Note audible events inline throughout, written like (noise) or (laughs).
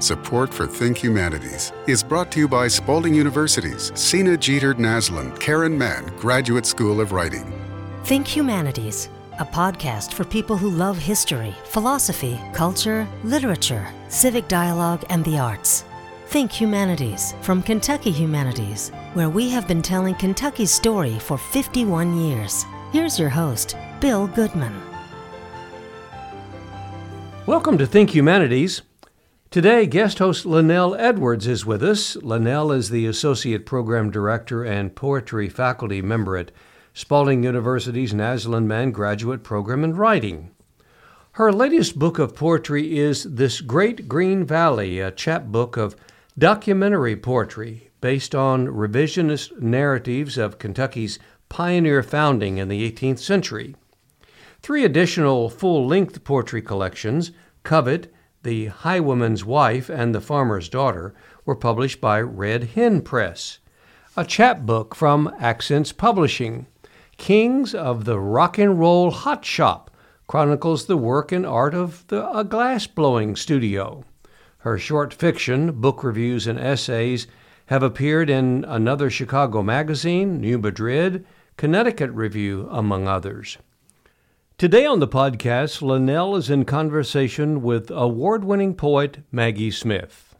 Support for Think Humanities is brought to you by Spalding University's Sena Jeter Naslund Karen Mann Graduate School of Writing. Think Humanities, a podcast for people who love history, philosophy, culture, literature, civic dialogue, and the arts. Think Humanities from Kentucky Humanities, where we have been telling Kentucky's story for 51 years. Here's your host, Bill Goodman. Welcome to Think Humanities. Today, guest host Lynnell Edwards is with us. Lynnell is the Associate Program Director and Poetry Faculty Member at Spalding University's Naslund Mann Graduate Program in Writing. Her latest book of poetry is This Great Green Valley, a chapbook of documentary poetry based on revisionist narratives of Kentucky's pioneer founding in the 18th century. Three additional full length poetry collections, Covet, the Highwayman's Wife and The Farmer's Daughter were published by Red Hen Press. A chapbook from Accents Publishing, Kings of the Rock and Roll Hot Shop, chronicles the work and art of the, a glass blowing studio. Her short fiction, book reviews, and essays have appeared in Another Chicago Magazine, New Madrid, Connecticut Review, among others. Today on the podcast, Lynnell is in conversation with award winning poet Maggie Smith.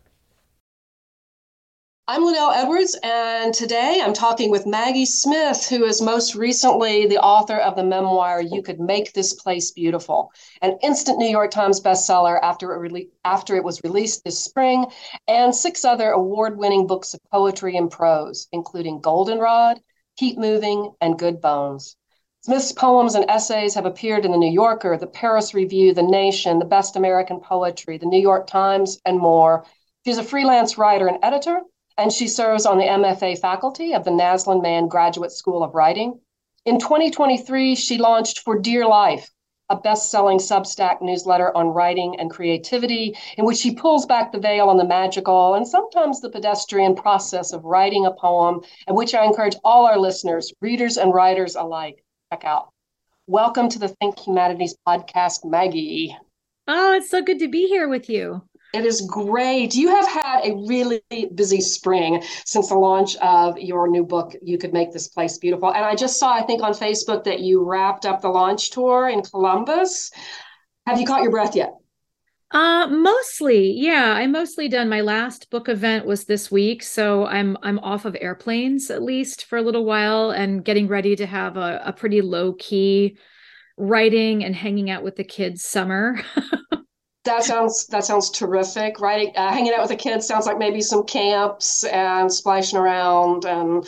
I'm Lynnell Edwards, and today I'm talking with Maggie Smith, who is most recently the author of the memoir You Could Make This Place Beautiful, an instant New York Times bestseller after it, after it was released this spring, and six other award winning books of poetry and prose, including Goldenrod, Keep Moving, and Good Bones. Smith's poems and essays have appeared in The New Yorker, The Paris Review, The Nation, The Best American Poetry, The New York Times, and more. She's a freelance writer and editor, and she serves on the MFA faculty of the Naslund Mann Graduate School of Writing. In 2023, she launched For Dear Life, a best selling Substack newsletter on writing and creativity, in which she pulls back the veil on the magical and sometimes the pedestrian process of writing a poem, and which I encourage all our listeners, readers and writers alike, check out. Welcome to the Think Humanities podcast, Maggie. Oh, it's so good to be here with you. It is great. You have had a really busy spring since the launch of your new book, You Could Make This Place Beautiful. And I just saw, I think, on Facebook that you wrapped up the launch tour in Columbus. Have you caught your breath yet? Uh mostly. Yeah, I mostly done my last book event was this week, so I'm I'm off of airplanes at least for a little while and getting ready to have a, a pretty low key writing and hanging out with the kids summer. (laughs) that sounds that sounds terrific. Writing, uh, hanging out with the kids sounds like maybe some camps and splashing around and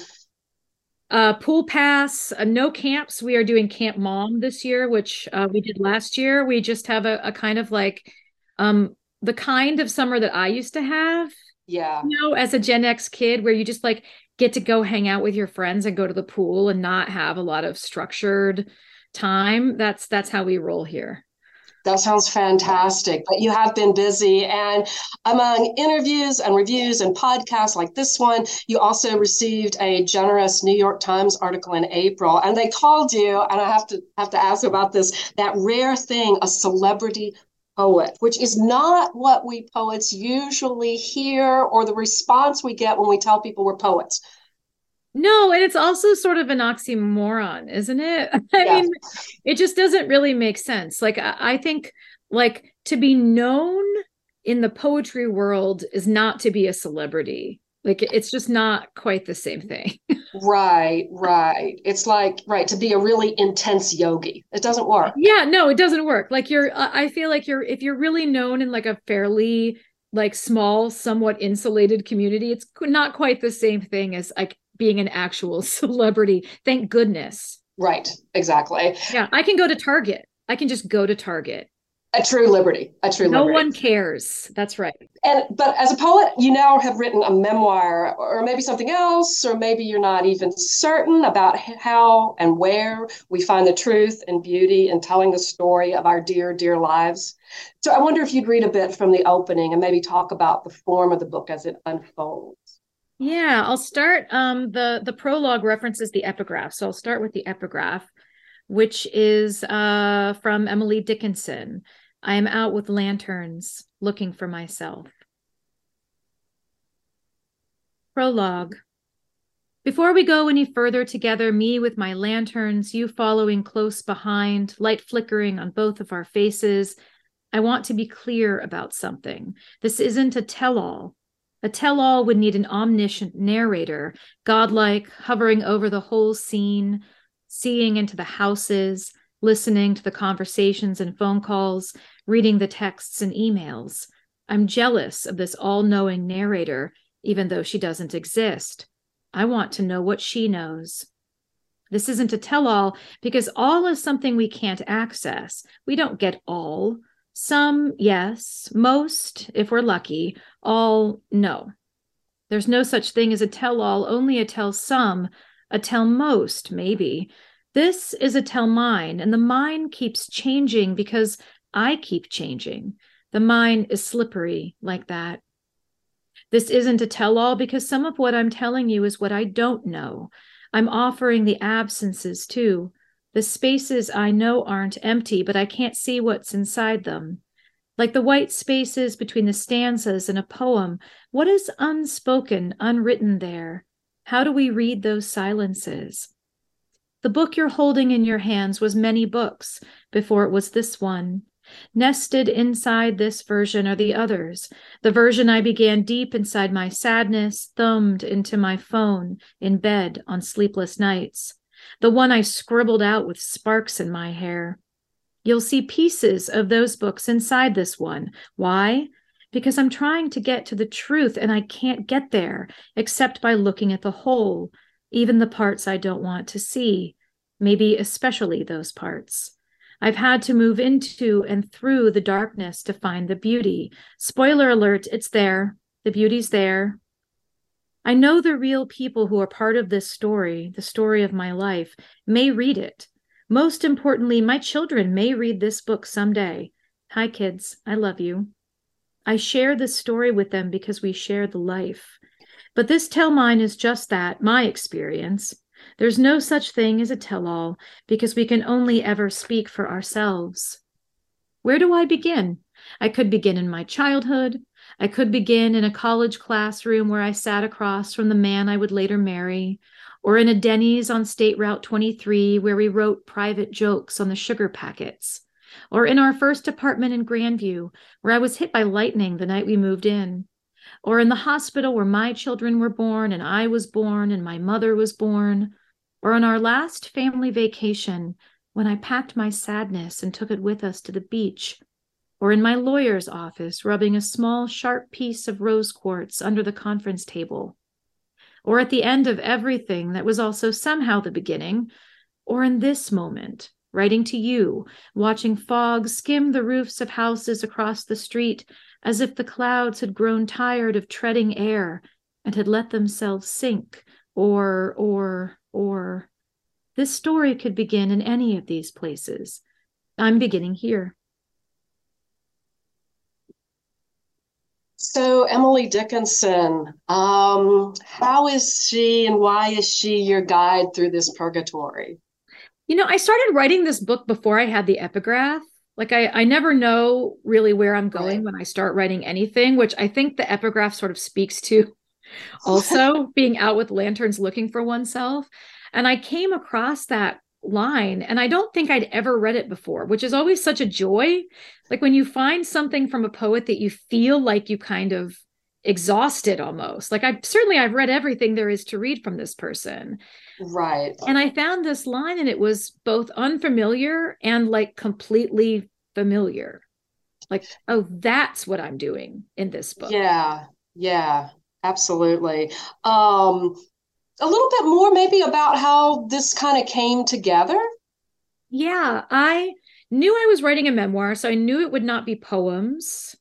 uh, pool pass, uh, no camps. We are doing Camp Mom this year, which uh, we did last year. We just have a, a kind of like um the kind of summer that I used to have. Yeah. You know, as a Gen X kid where you just like get to go hang out with your friends and go to the pool and not have a lot of structured time. That's that's how we roll here. That sounds fantastic. But you have been busy. And among interviews and reviews and podcasts like this one, you also received a generous New York Times article in April. And they called you, and I have to have to ask about this, that rare thing, a celebrity poet, which is not what we poets usually hear or the response we get when we tell people we're poets. No, and it's also sort of an oxymoron, isn't it? (laughs) I yeah. mean, it just doesn't really make sense. Like, I think, like, to be known in the poetry world is not to be a celebrity. Like, it's just not quite the same thing. (laughs) right, right. It's like, right, to be a really intense yogi. It doesn't work. Yeah, no, it doesn't work. Like, you're, I feel like you're, if you're really known in like a fairly, like small, somewhat insulated community, it's not quite the same thing as like being an actual (laughs) celebrity. Thank goodness. Right, exactly. Yeah, I can go to Target. I can just go to Target. A true liberty. A true no liberty. one cares. That's right. And but as a poet, you now have written a memoir, or maybe something else, or maybe you're not even certain about how and where we find the truth and beauty in telling the story of our dear, dear lives. So I wonder if you'd read a bit from the opening and maybe talk about the form of the book as it unfolds. Yeah, I'll start. Um, the the prologue references the epigraph, so I'll start with the epigraph, which is uh, from Emily Dickinson. I am out with lanterns looking for myself. Prologue. Before we go any further together, me with my lanterns, you following close behind, light flickering on both of our faces, I want to be clear about something. This isn't a tell all. A tell all would need an omniscient narrator, godlike, hovering over the whole scene, seeing into the houses, listening to the conversations and phone calls, reading the texts and emails. I'm jealous of this all knowing narrator, even though she doesn't exist. I want to know what she knows. This isn't a tell all because all is something we can't access. We don't get all. Some, yes. Most, if we're lucky. All, no. There's no such thing as a tell all, only a tell some, a tell most, maybe. This is a tell mine, and the mine keeps changing because I keep changing. The mine is slippery like that. This isn't a tell all because some of what I'm telling you is what I don't know. I'm offering the absences too. The spaces I know aren't empty, but I can't see what's inside them. Like the white spaces between the stanzas in a poem, what is unspoken, unwritten there? How do we read those silences? The book you're holding in your hands was many books before it was this one. Nested inside this version are the others. The version I began deep inside my sadness, thumbed into my phone in bed on sleepless nights. The one I scribbled out with sparks in my hair. You'll see pieces of those books inside this one. Why? Because I'm trying to get to the truth and I can't get there except by looking at the whole, even the parts I don't want to see, maybe especially those parts. I've had to move into and through the darkness to find the beauty. Spoiler alert, it's there. The beauty's there. I know the real people who are part of this story, the story of my life, may read it. Most importantly, my children may read this book someday. Hi, kids. I love you. I share this story with them because we share the life. But this tell mine is just that my experience. There's no such thing as a tell all because we can only ever speak for ourselves. Where do I begin? I could begin in my childhood. I could begin in a college classroom where I sat across from the man I would later marry, or in a Denny's on State Route 23 where we wrote private jokes on the sugar packets, or in our first apartment in Grandview where I was hit by lightning the night we moved in, or in the hospital where my children were born and I was born and my mother was born, or on our last family vacation when I packed my sadness and took it with us to the beach, or in my lawyer's office rubbing a small sharp piece of rose quartz under the conference table, or at the end of everything that was also somehow the beginning, or in this moment writing to you, watching fog skim the roofs of houses across the street as if the clouds had grown tired of treading air and had let themselves sink, or, or, or. This story could begin in any of these places. I'm beginning here. So, Emily Dickinson, um, how is she and why is she your guide through this purgatory? You know, I started writing this book before I had the epigraph like I, I never know really where I'm going right. when I start writing anything, which I think the epigraph sort of speaks to (laughs) also being out with lanterns looking for oneself. And I came across that line and I don't think I'd ever read it before, which is always such a joy. Like when you find something from a poet that you feel like you kind of exhausted almost. Like I certainly I've read everything there is to read from this person. Right. And I found this line and it was both unfamiliar and like completely familiar. Like, oh, that's what I'm doing in this book. Yeah. Yeah. Absolutely. Um a little bit more maybe about how this kind of came together. Yeah, I knew I was writing a memoir, so I knew it would not be poems.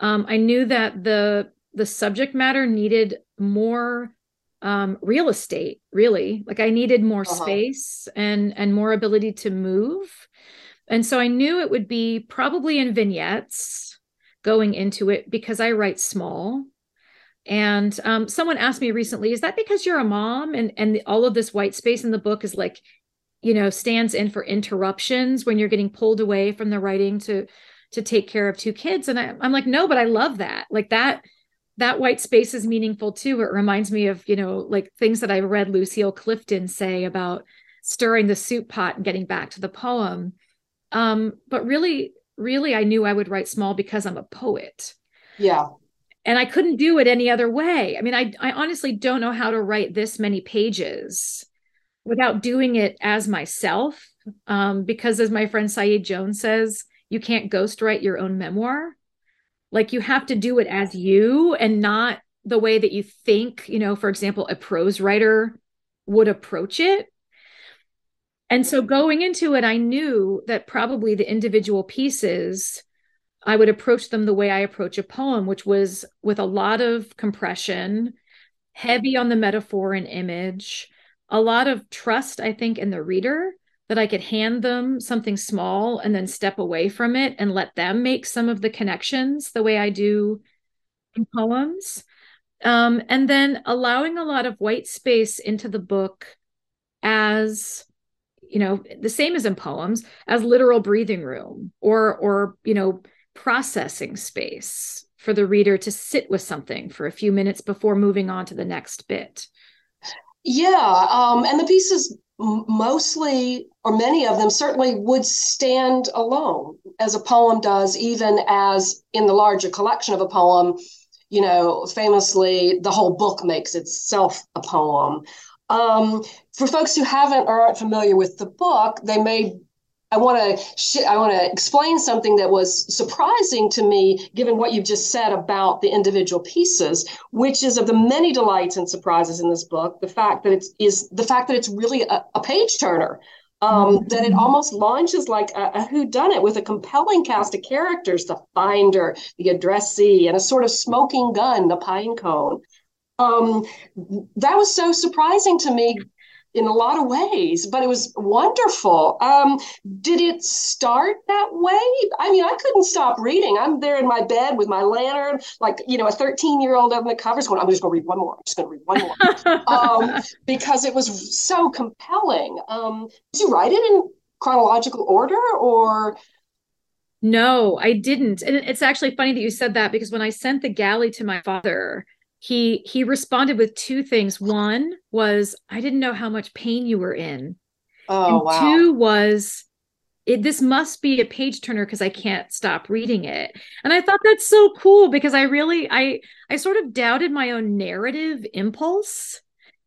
Um, I knew that the the subject matter needed more um, real estate really. Like i needed more uh-huh. space and and more ability to move. And so i knew it would be probably in vignettes going into it because i write small. And um, someone asked me recently is that because you're a mom and and the, all of this white space in the book is like you know stands in for interruptions when you're getting pulled away from the writing to to take care of two kids? And I, i'm like no but i love that. Like that that white space is meaningful too. It reminds me of, you know, like things that I read Lucille Clifton say about stirring the soup pot and getting back to the poem. Um, but really, really, I knew I would write small because I'm a poet. Yeah. And I couldn't do it any other way. I mean, I, I honestly don't know how to write this many pages without doing it as myself. Um, because as my friend Saeed Jones says, you can't ghostwrite your own memoir. Like you have to do it as you and not the way that you think, you know, for example, a prose writer would approach it. And so going into it, I knew that probably the individual pieces, I would approach them the way I approach a poem, which was with a lot of compression, heavy on the metaphor and image, a lot of trust, I think, in the reader that I could hand them something small and then step away from it and let them make some of the connections the way I do in poems. Um, and then allowing a lot of white space into the book as you know the same as in poems as literal breathing room or or you know processing space for the reader to sit with something for a few minutes before moving on to the next bit yeah um, and the pieces mostly or many of them certainly would stand alone as a poem does even as in the larger collection of a poem you know famously the whole book makes itself a poem. Um, for folks who haven't or aren't familiar with the book they may I want to sh- I want to explain something that was surprising to me, given what you've just said about the individual pieces, which is of the many delights and surprises in this book. The fact that it's is the fact that it's really a, a page turner. Um, mm-hmm. That it almost launches like a, a who done it with a compelling cast of characters: the finder, the addressee, and a sort of smoking gun, the pine cone. Um, that was so surprising to me in a lot of ways, but it was wonderful. Um, did it start that way? I mean, I couldn't stop reading. I'm there in my bed with my lantern, like, you know, a 13 year old on the covers going, I'm just going to read one more. I'm just going to read one more. (laughs) um, because it was so compelling. Um, did you write it in chronological order or? No, I didn't. And it's actually funny that you said that because when I sent the galley to my father, he he responded with two things. One was i didn't know how much pain you were in. Oh and wow. two was it, this must be a page turner because i can't stop reading it. And i thought that's so cool because i really i i sort of doubted my own narrative impulse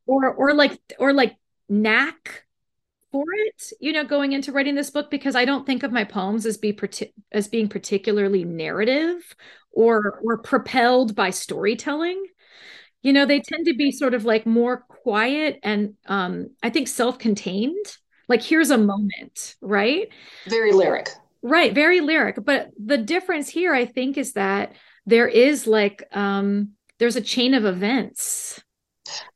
or or like or like knack for it you know going into writing this book because i don't think of my poems as be as being particularly narrative or or propelled by storytelling you know they tend to be sort of like more quiet and um i think self-contained. Like here's a moment right? Very lyric. Right very lyric. But the difference here i think is that there is like um there's a chain of events.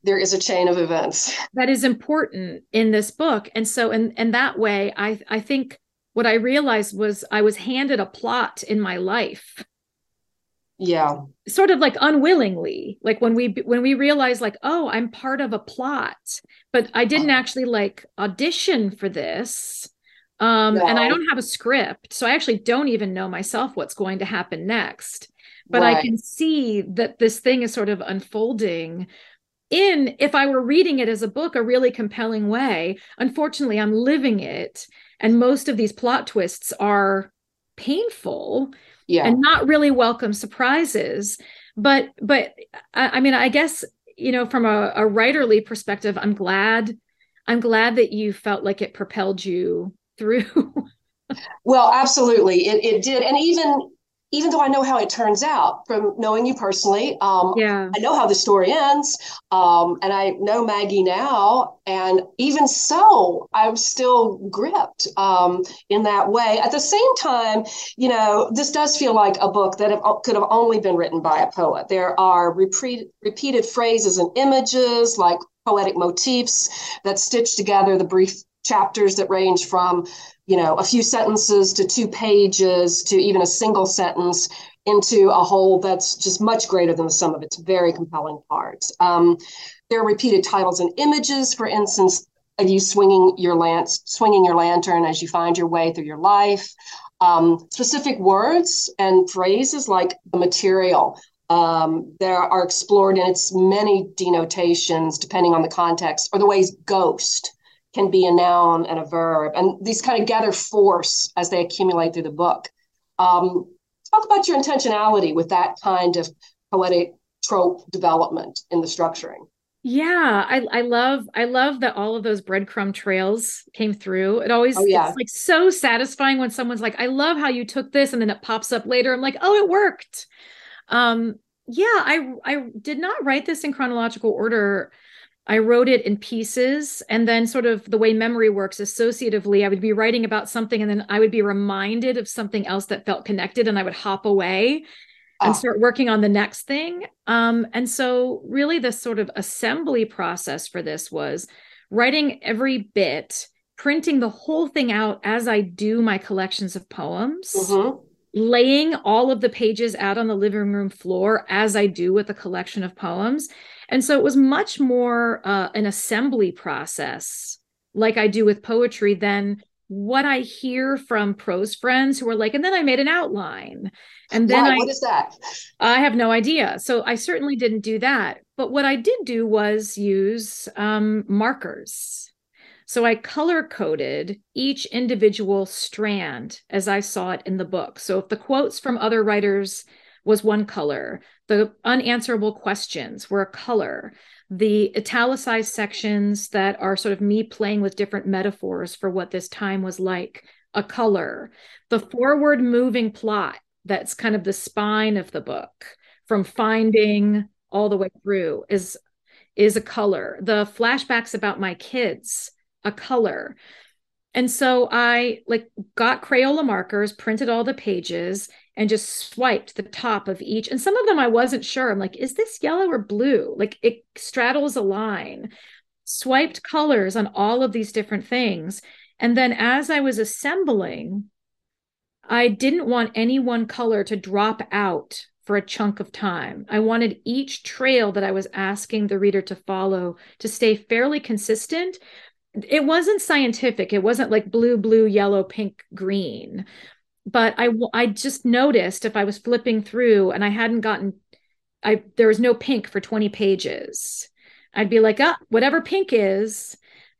There is a chain of events. (laughs) That is important in this book. And so in in that way i i think what i realized was i was handed a plot in my life yeah sort of like unwillingly like when we when we realize like oh i'm part of a plot but i didn't uh-huh. actually like audition for this um and i don't have a script so i actually don't even know myself what's going to happen next but right. i can see that this thing is sort of unfolding in if i were reading it as a book a really compelling way unfortunately i'm living it and most of these plot twists are painful yeah. and not really welcome surprises. But but I, I mean i guess you know from a, a writerly perspective i'm glad i'm glad that you felt like it propelled you through. (laughs) Well absolutely. It, it did. And even even though I know how it turns out from knowing you personally, um, yeah. I know how the story ends, um, and I know Maggie now, and even so, I'm still gripped um, in that way. At the same time, you know, this does feel like a book that have, could have only been written by a poet. There are repeat, repeated phrases and images, like poetic motifs that stitch together the brief chapters that range from you know, a few sentences to two pages to even a single sentence into a whole that's just much greater than the sum of its very compelling parts. Um, there are repeated titles and images, for instance, of you swinging your lance, swinging your lantern as you find your way through your life. Um, specific words and phrases like the material, um, there are explored in its many denotations, depending on the context, or the ways ghost can be a noun and a verb. And these kind of gather force as they accumulate through the book. Um, talk about your intentionality with that kind of poetic trope development in the structuring. Yeah, I, I love I love that all of those breadcrumb trails came through. It always oh, yeah. it's like so satisfying when someone's like, I love how you took this, and then it pops up later. I'm like, oh, it worked. Um, yeah, I I did not write this in chronological order. I wrote it in pieces, and then sort of the way memory works associatively, I would be writing about something, and then I would be reminded of something else that felt connected, and I would hop away and oh. start working on the next thing. Um, and so, really, the sort of assembly process for this was writing every bit, printing the whole thing out as I do my collections of poems. Mm-hmm laying all of the pages out on the living room floor as I do with a collection of poems. And so it was much more uh, an assembly process, like I do with poetry, than what I hear from prose friends who are like, and then I made an outline. And then? I, what is that? I have no idea. So I certainly didn't do that. But what I did do was use um, markers. So I color coded each individual strand as I saw it in the book. So if the quotes from other writers was one color, the unanswerable questions were a color, the italicized sections that are sort of me playing with different metaphors for what this time was like, a color, the forward moving plot that's kind of the spine of the book from finding all the way through is is a color. The flashbacks about my kids a color. And so I like got Crayola markers, printed all the pages, and just swiped the top of each. And some of them I wasn't sure. I'm like, is this yellow or blue? Like it straddles a line. Swiped colors on all of these different things. And then as I was assembling, I didn't want any one color to drop out for a chunk of time. I wanted each trail that I was asking the reader to follow to stay fairly consistent, it wasn't scientific it wasn't like blue blue yellow pink green but i i just noticed if i was flipping through and i hadn't gotten i there was no pink for 20 pages i'd be like ah whatever pink is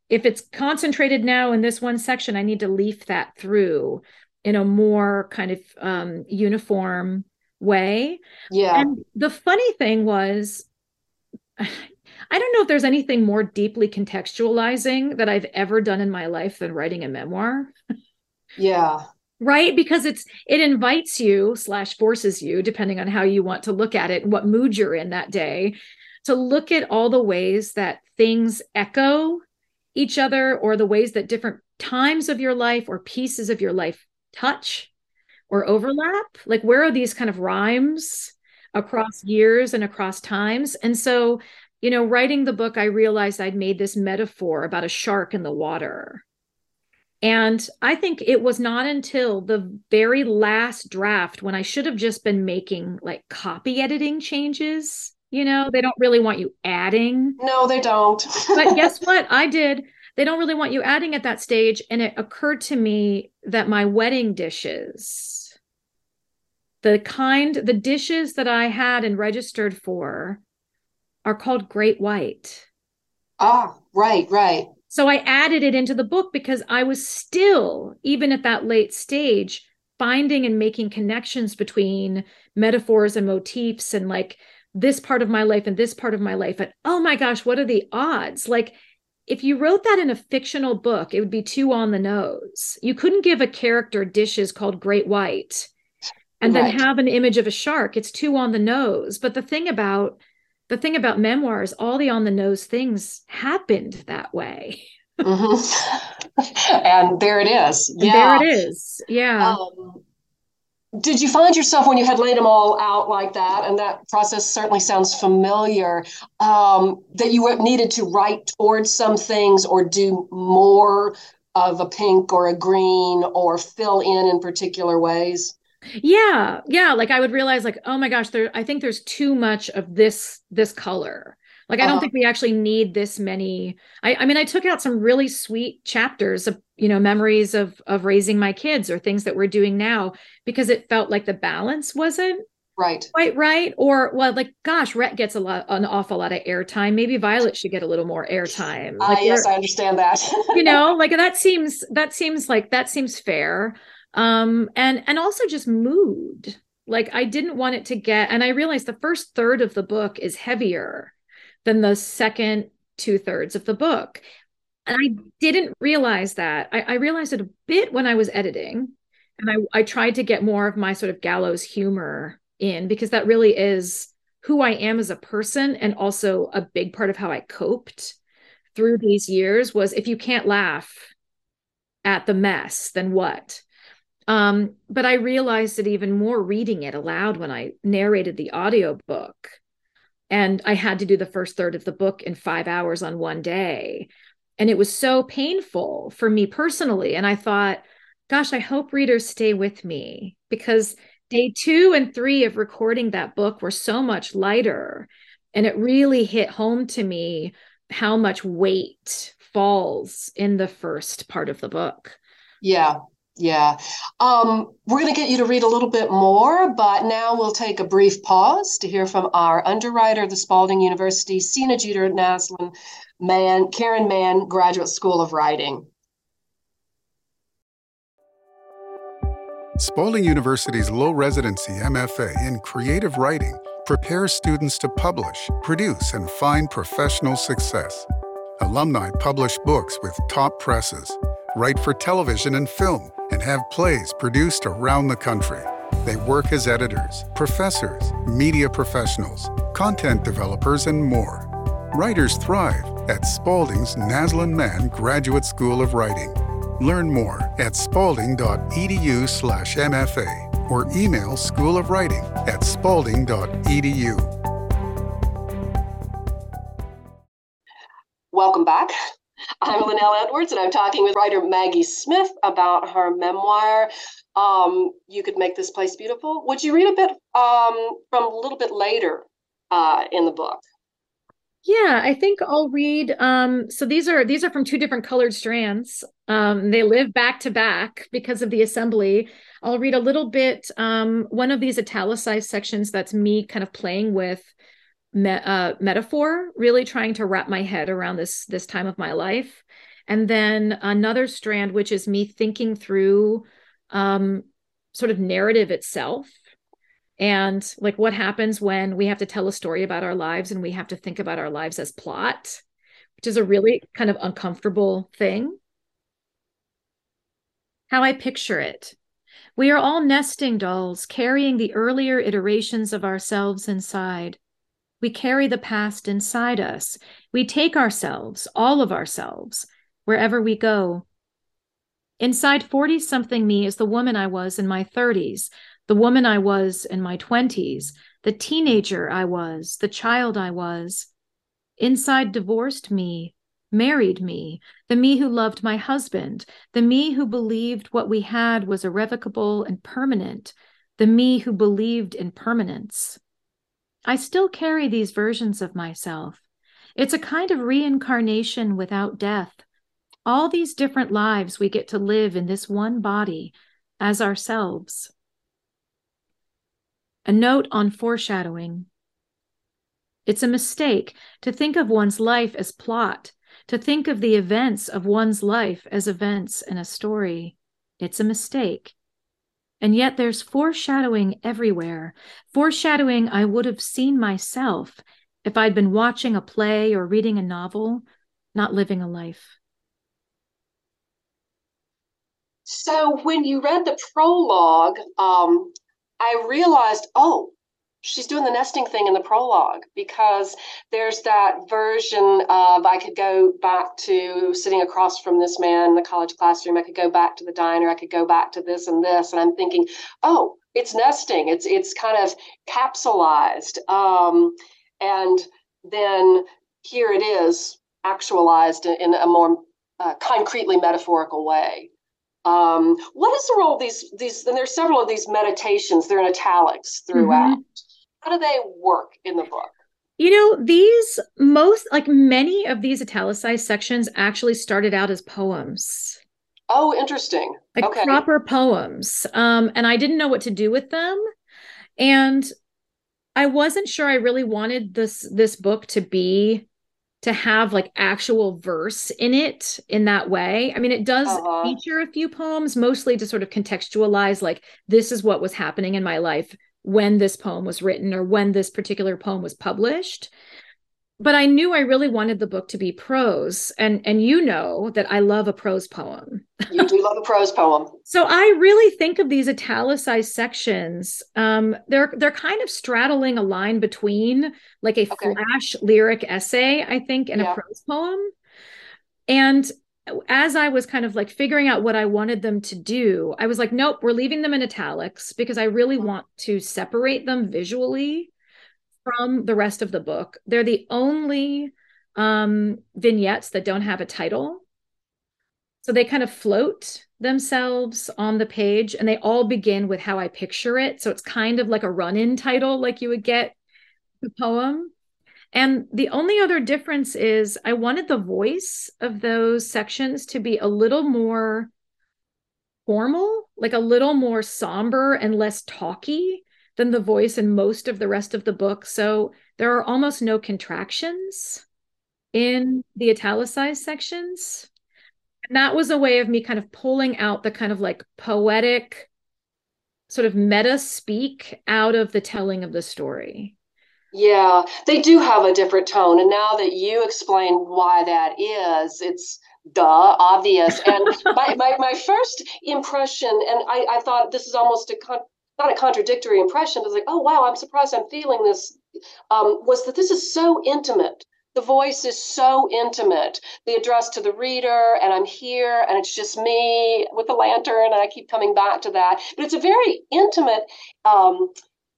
if it's concentrated now in this one section i need to leaf that through in a more kind of um, uniform way yeah and the funny thing was (sighs) I don't know if there's anything more deeply contextualizing that I've ever done in my life than writing a memoir. Yeah. Right? Because it's it invites you slash forces you depending on how you want to look at it what mood you're in that day to look at all the ways that things echo each other or the ways that different times of your life or pieces of your life touch or overlap. Like where are these kind of rhymes across years and across times? And so you know, writing the book, I realized I'd made this metaphor about a shark in the water. And I think it was not until the very last draft when I should have just been making like copy editing changes. You know, they don't really want you adding. No, they don't. (laughs) but guess what? I did. They don't really want you adding at that stage. And it occurred to me that my wedding dishes, the kind, the dishes that I had and registered for, are called Great White. Ah, right, right. So I added it into the book because I was still, even at that late stage, finding and making connections between metaphors and motifs and like this part of my life and this part of my life. And oh my gosh, what are the odds? Like, if you wrote that in a fictional book, it would be too on the nose. You couldn't give a character dishes called Great White and right. then have an image of a shark. It's too on the nose. But the thing about the thing about memoirs, all the on the nose things happened that way. mm-hmm. (laughs) And there it is. Yeah. There it is. Yeah. Um, did you find yourself when you had laid them all out like that, and that process certainly sounds familiar, um, that you needed to write towards some things or do more of a pink or a green or fill in in particular ways? Yeah yeah like i would realize like oh my gosh there i think there's too much of this this color. Like i don't uh-huh. think we actually need this many. I, I mean i took out some really sweet chapters of you know memories of of raising my kids or things that we're doing now because it felt like the balance wasn't right. quite right or well like gosh Rhett gets a lot an awful lot of airtime. Maybe Violet should get a little more airtime. Uh, like, yes I understand that. You (laughs) know like that seems that seems like that seems fair um and and also just mood. Like I didn't want it to get and I realized the first third of the book is heavier than the second two thirds of the book. And I didn't realize that. I, I realized it a bit when I was editing and I, I tried to get more of my sort of gallows humor in because that really is who I am as a person and also a big part of how I coped through these years was if you can't laugh at the mess then what um, but I realized it even more reading it aloud when I narrated the audiobook and I had to do the first third of the book in 5 hours on one day and it was so painful for me personally and I thought gosh I hope readers stay with me because day two and three of recording that book were so much lighter. And it really hit home to me how much weight falls in the first part of the book. Yeah. Yeah. Um, we're going to get you to read a little bit more, but now we'll take a brief pause to hear from our underwriter, the Spalding University, Sena Jeter Naslund Mann, Karen Mann Graduate School of Writing. Spalding University's low residency MFA in creative writing prepares students to publish, produce, and find professional success. Alumni publish books with top presses, write for television and film, and have plays produced around the country. They work as editors, professors, media professionals, content developers, and more. Writers thrive at Spalding's Naslund Mann Graduate School of Writing. Learn more at spalding.edu slash MFA or email School of Writing at spalding.edu. I'm Lynnell Edwards, and I'm talking with writer Maggie Smith about her memoir. Um, you could make this place beautiful. Would you read a bit um, from a little bit later uh, in the book? Yeah, I think I'll read. Um, so these are these are from two different colored strands. Um, they live back to back because of the assembly. I'll read a little bit. Um, one of these italicized sections that's me kind of playing with me- uh, metaphor, really trying to wrap my head around this this time of my life, and then another strand which is me thinking through um, sort of narrative itself. And like what happens when we have to tell a story about our lives and we have to think about our lives as plot which is a really kind of uncomfortable thing. How i picture it. We are all nesting dolls carrying the earlier iterations of ourselves inside we carry the past inside us we take ourselves all of ourselves wherever we go inside 40 something me is the woman i was in my 30s the woman I was in my 20s, the teenager I was, the child I was. Inside divorced me, married me, the me who loved my husband, the me who believed what we had was irrevocable and permanent, the me who believed in permanence. I still carry these versions of myself. It's a kind of reincarnation without death. All these different lives we get to live in this one body as ourselves. A note on foreshadowing. It's a mistake to think of one's life as plot, to think of the events of one's life as events in a story. It's a mistake. And yet there's foreshadowing everywhere, foreshadowing I would have seen myself if I'd been watching a play or reading a novel, not living a life. So when you read the prologue, um, I realized, oh, she's doing the nesting thing in the prologue because there's that version of I could go back to sitting across from this man in the college classroom. I could go back to the diner. I could go back to this and this. And I'm thinking, oh, it's nesting. It's it's kind of capsulized. Um, and then here it is actualized in, a more uh, concretely metaphorical way. Um, what is the role of these these? And there's several of these meditations. They're in italics throughout. Mm-hmm. How do they work in the book? You know, these most like many of these italicized sections actually started out as poems. Oh, interesting. Like okay. proper poems. Um, and I didn't know what to do with them. And I wasn't sure I really wanted this this book to be to have like actual verse in it in that way. I mean, it does uh-huh. feature a few poems, mostly to sort of contextualize like this is what was happening in my life when this poem was written or when this particular poem was published but I knew I really wanted the book to be prose, and and you know that I love a prose poem. you do love a prose poem. (laughs) So I really think of these italicized sections. Um, they're they're kind of straddling a line between like a okay. flash lyric essay, I think, and yeah. a prose poem. And as I was kind of like figuring out what I wanted them to do, I was like, nope, we're leaving them in italics because I really want to separate them visually from the rest of the book. They're the only um, vignettes that don't have a title. So they kind of float themselves on the page and they all begin with how I picture it. So it's kind of like a run in title, like you would get the poem. And the only other difference is I wanted the voice of those sections to be a little more formal, like a little more somber and less talky than the voice in most of the rest of the book. So there are almost no contractions in the italicized sections. And that was a way of me kind of pulling out the kind of like poetic, sort of meta speak out of the telling of the story. Yeah, they do have a different tone. And now that you explain why that is, it's duh, obvious. And (laughs) my, my, my first impression, and I, I thought this is almost a con- not a contradictory impression, but it's like, oh wow, I'm surprised I'm feeling this. Um, was that this is so intimate. The voice is so intimate. The address to the reader, and I'm here, and it's just me with the lantern, and I keep coming back to that. But it's a very intimate um,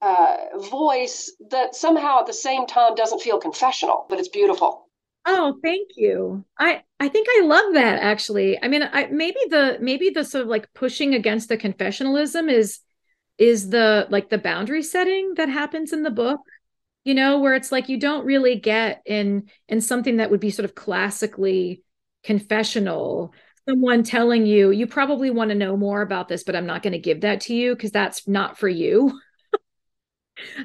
uh, voice that somehow at the same time doesn't feel confessional, but it's beautiful. Oh, thank you. I I think I love that actually. I mean, I maybe the maybe the sort of like pushing against the confessionalism is is the like the boundary setting that happens in the book you know where it's like you don't really get in in something that would be sort of classically confessional someone telling you you probably want to know more about this but i'm not going to give that to you because that's not for you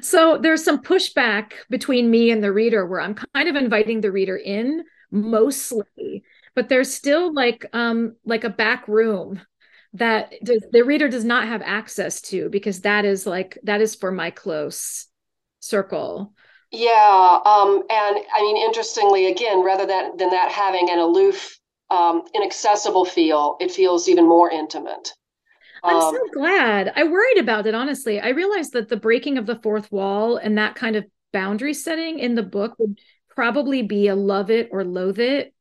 so there's some pushback between me and the reader where i'm kind of inviting the reader in mostly but there's still like um like a back room that does, the reader does not have access to because that is like that is for my close circle. Yeah um and i mean interestingly again rather than than that having an aloof um inaccessible feel it feels even more intimate I'm so um, glad. I worried about it, honestly. I realized that the breaking of the fourth wall and that kind of boundary setting in the book would probably be a love it or loathe it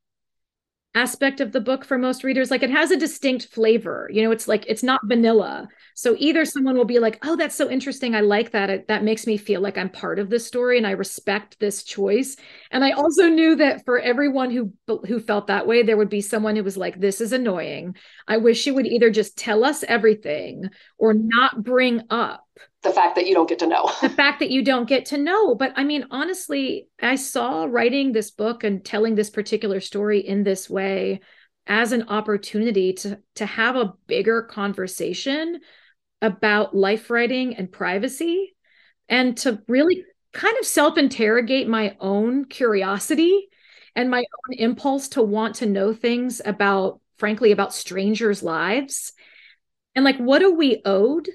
aspect of the book for most readers like it has a distinct flavor you know it's like it's not vanilla. So either someone will be like oh that's so interesting i like that it, that makes me feel like i'm part of this story and i respect this choice. And i also knew that for everyone who who felt that way there would be someone who was like this is annoying. I wish you would either just tell us everything or not bring up the fact that you don't get to know. the fact that you don't get to know. But I mean, honestly, I saw writing this book and telling this particular story in this way as an opportunity to to have a bigger conversation about life writing and privacy and to really kind of self-interrogate my own curiosity and my own impulse to want to know things about frankly about strangers lives and like what are we owed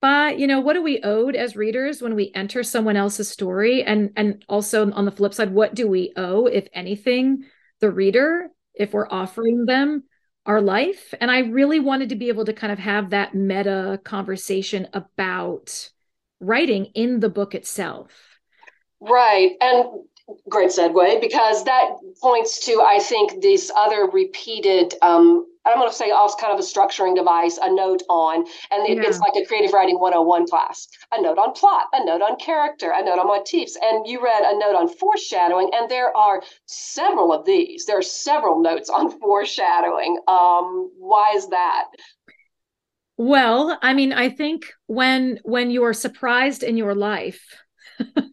but you know what are we owed as readers when we enter someone else's story? And and also on the flip side what do we owe if anything the reader if we're offering them our life? And i really wanted to be able to kind of have that meta conversation about writing in the book itself. Right. And great segue because that points to i think these other repeated um, I'm going to say also kind of a structuring device, a note on, and it, yeah. it's like a creative writing 101 class. A note on plot, a note on character, a note on motifs. And you read a note on foreshadowing, and there are several of these. There are several notes on (laughs) foreshadowing. Um, why is that? Well, I mean, I think when when you are surprised in your life, (laughs)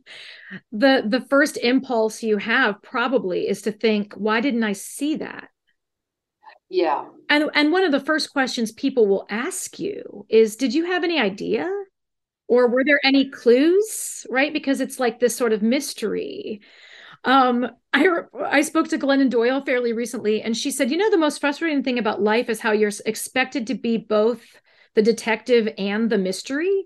the the first impulse you have probably is to think, why didn't I see that? Yeah. And and one of the first questions people will ask you is did you have any idea? Or were there any clues? Right? Because it's like this sort of mystery. Um i i spoke to glennon doyle fairly recently and she said you know the most frustrating thing about life is how you're expected to be both the detective and the mystery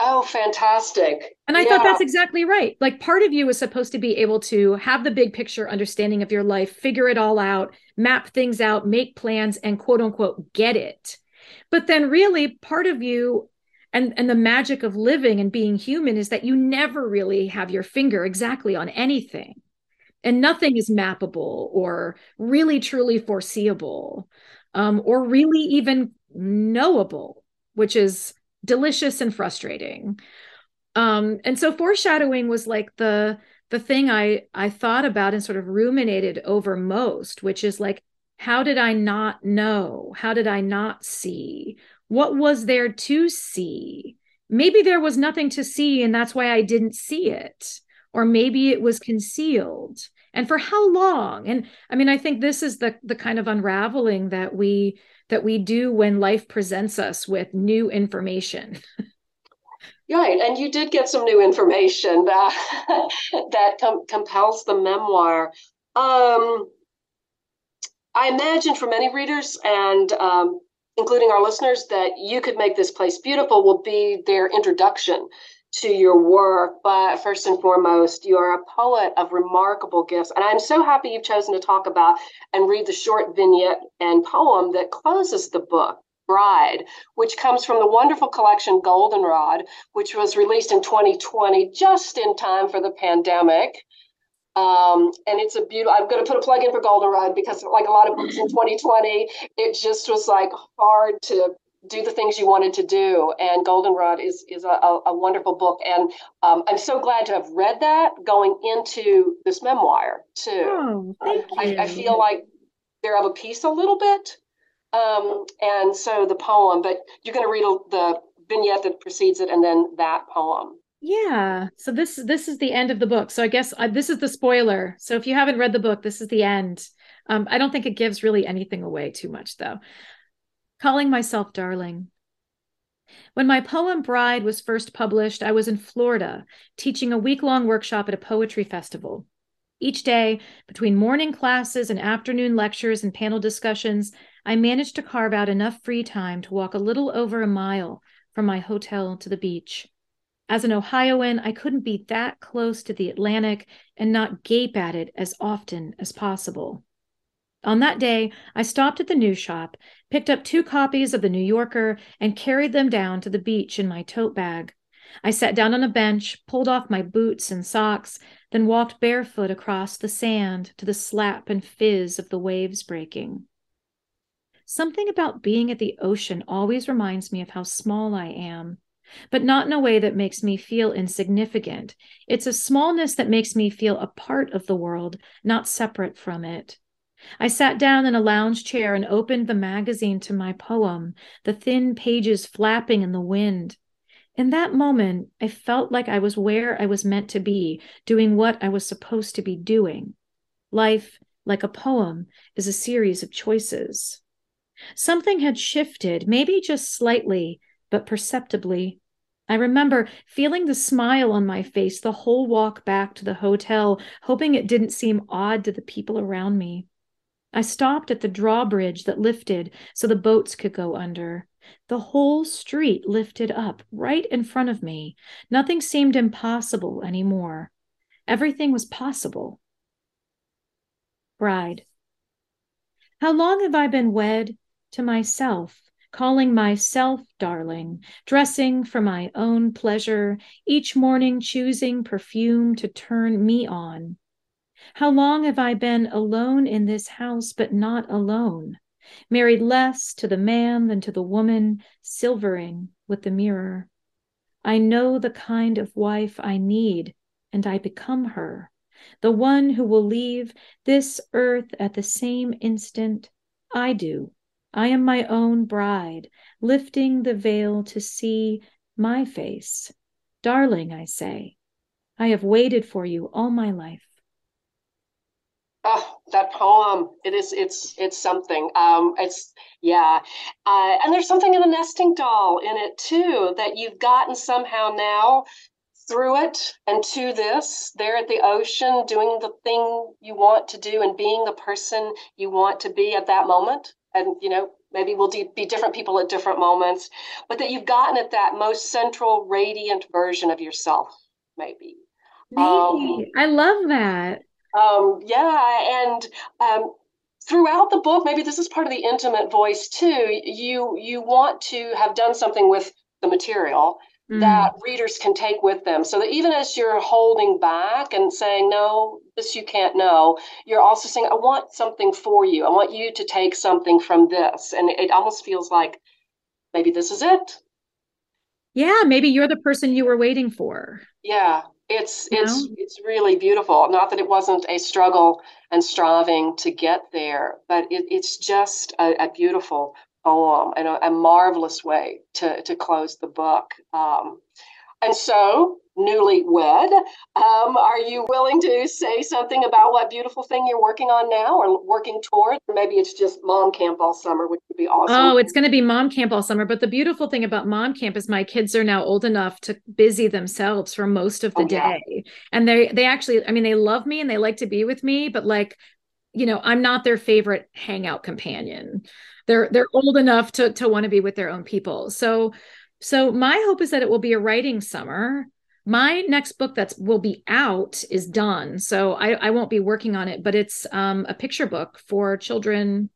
Oh, fantastic. And I yeah. thought that's exactly right. Like part of you is supposed to be able to have the big picture understanding of your life, figure it all out, map things out, make plans, and quote unquote get it. But then really part of you and and the magic of living and being human is that you never really have your finger exactly on anything and nothing is mappable or really truly foreseeable um, or really even knowable which is delicious and frustrating um, and so foreshadowing was like the the thing i i thought about and sort of ruminated over most which is like how did i not know how did i not see what was there to see? Maybe there was nothing to see, and that's why I didn't see it. Or maybe it was concealed. And for how long? And I mean, I think this is the the kind of unraveling that we that we do when life presents us with new information. (laughs) Right, and you did get some new information that (laughs) that com- compels the memoir. Um, I imagine for many readers and um, including our listeners, that you could make this place beautiful will be their introduction to your work. But first and foremost, you're a poet of remarkable gifts. And I'm so happy you've chosen to talk about and read the short vignette and poem that closes the book. Bride, which comes from the wonderful collection Goldenrod, which was released in 2020, just in time for the pandemic. Um, and it's a beautiful, I'm going to put a plug in for Goldenrod because, like a lot of books in 2020, it just was like hard to do the things you wanted to do. And Goldenrod is is a, a wonderful book, and um, I'm so glad to have read that going into this memoir too. Oh, thank you. I, I feel like they're of a piece a little bit, um, and so the poem. But you're going to read the vignette that precedes it, and then that poem. Yeah. So this this is the end of the book. So I guess uh, this is the spoiler. So if you haven't read the book, this is the end. Um, I don't think it gives really anything away too much, though. Calling myself darling. When my poem Bride was first published, I was in Florida teaching a week long workshop at a poetry festival. Each day, between morning classes and afternoon lectures and panel discussions, I managed to carve out enough free time to walk a little over a mile from my hotel to the beach. As an Ohioan, I couldn't be that close to the Atlantic and not gape at it as often as possible. On that day, I stopped at the news shop, picked up two copies of The New Yorker, and carried them down to the beach in my tote bag. I sat down on a bench, pulled off my boots and socks, then walked barefoot across the sand to the slap and fizz of the waves breaking. Something about being at the ocean always reminds me of how small I am but not in a way that makes me feel insignificant. It's a smallness that makes me feel a part of the world, not separate from it. I sat down in a lounge chair and opened the magazine to my poem, the thin pages flapping in the wind. In that moment, I felt like I was where I was meant to be, doing what I was supposed to be doing. Life, like a poem, is a series of choices. Something had shifted, maybe just slightly, but perceptibly. I remember feeling the smile on my face the whole walk back to the hotel, hoping it didn't seem odd to the people around me. I stopped at the drawbridge that lifted so the boats could go under. The whole street lifted up right in front of me. Nothing seemed impossible anymore. Everything was possible. Bride. How long have I been wed to myself? calling myself darling, dressing for my own pleasure, each morning choosing perfume to turn me on. How long have I been alone in this house, but not alone, married less to the man than to the woman, silvering with the mirror? I know the kind of wife I need, and I become her, the one who will leave this earth at the same instant I do I am my own bride, lifting the veil to see my face. Darling, I say, I have waited for you all my life. Oh, that poem it is it's it's something. Um it's yeah. Uh, and there's something in a nesting doll in it too that you've gotten somehow now through it and to this there at the ocean doing the thing you want to do and being the person you want to be at that moment. And you know maybe we'll be different people at different moments but that you've gotten at that most central radiant version of yourself maybe. Um, i love that um, yeah and um, throughout the book maybe this is part of the intimate voice too you you want to have done something with the material mm. that readers can take with them so that even as you're holding back and saying no this you can't know you're also saying i want something for you. I want you to take something from this and it almost feels like maybe this is it. Yeah maybe you're the person you were waiting for. Yeah it's you it's know? it's really beautiful not that it wasn't a struggle and striving to get there but it, it's just a, a beautiful poem and a, a, marvelous way to, to close the book. Um, and so, newlywed, um, are you willing to say something about what beautiful thing you're working on now or working toward? maybe it's just mom camp all summer, which would be awesome. Oh, it's going to be mom camp all summer. But the beautiful thing about mom camp is my kids are now old enough to busy themselves for most of the oh, day. Yeah. And they they actually, I mean, they love me and they like to be with me, but like, you know, I'm not their favorite hangout companion they're they're old enough to to want to be with their own people so so my hope is that it will be a writing summer my next book that will be out is done so I, I won't be working on it but it's um, a picture book for children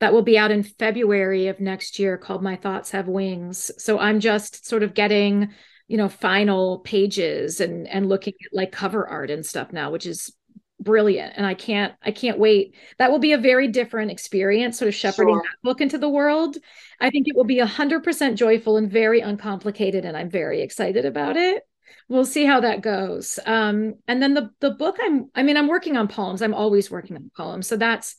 that will be out in february of next year called my thoughts have wings. So i'm just sort of getting you know final pages and and looking at like cover art and stuff now which is brilliant. And i can't i can't wait. That will be a very different experience sort of shepherding sure. that book into the world. I think it will be 100% joyful and very uncomplicated and i'm very excited about it we'll see how that goes. Um and then the the book i'm i mean i'm working on poems. I'm always working on poems. So that's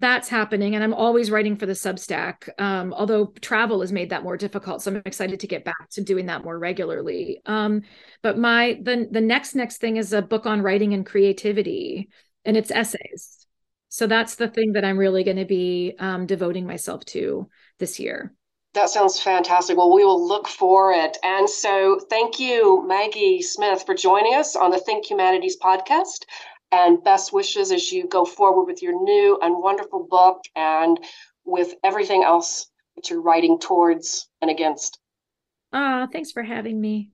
that's happening and i'm always writing for the substack. Um, although travel has made that more difficult so i'm excited to get back to doing that more regularly. Um, but my the, the next next thing is a book on writing and creativity and it's essays. So that's the thing that i'm really going to be um, devoting myself to this year that sounds fantastic. Well, we will look for it. And so, thank you, Maggie Smith, for joining us on the Think Humanities podcast and best wishes as you go forward with your new and wonderful book and with everything else that you're writing towards and against. Ah, thanks for having me.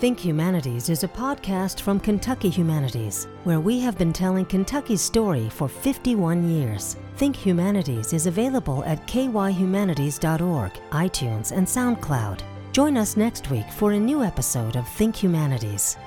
Think Humanities is a podcast from Kentucky Humanities, where we have been telling Kentucky's story for 51 years. Think Humanities is available at kyhumanities.org, iTunes, and SoundCloud. Join us next week for a new episode of Think Humanities.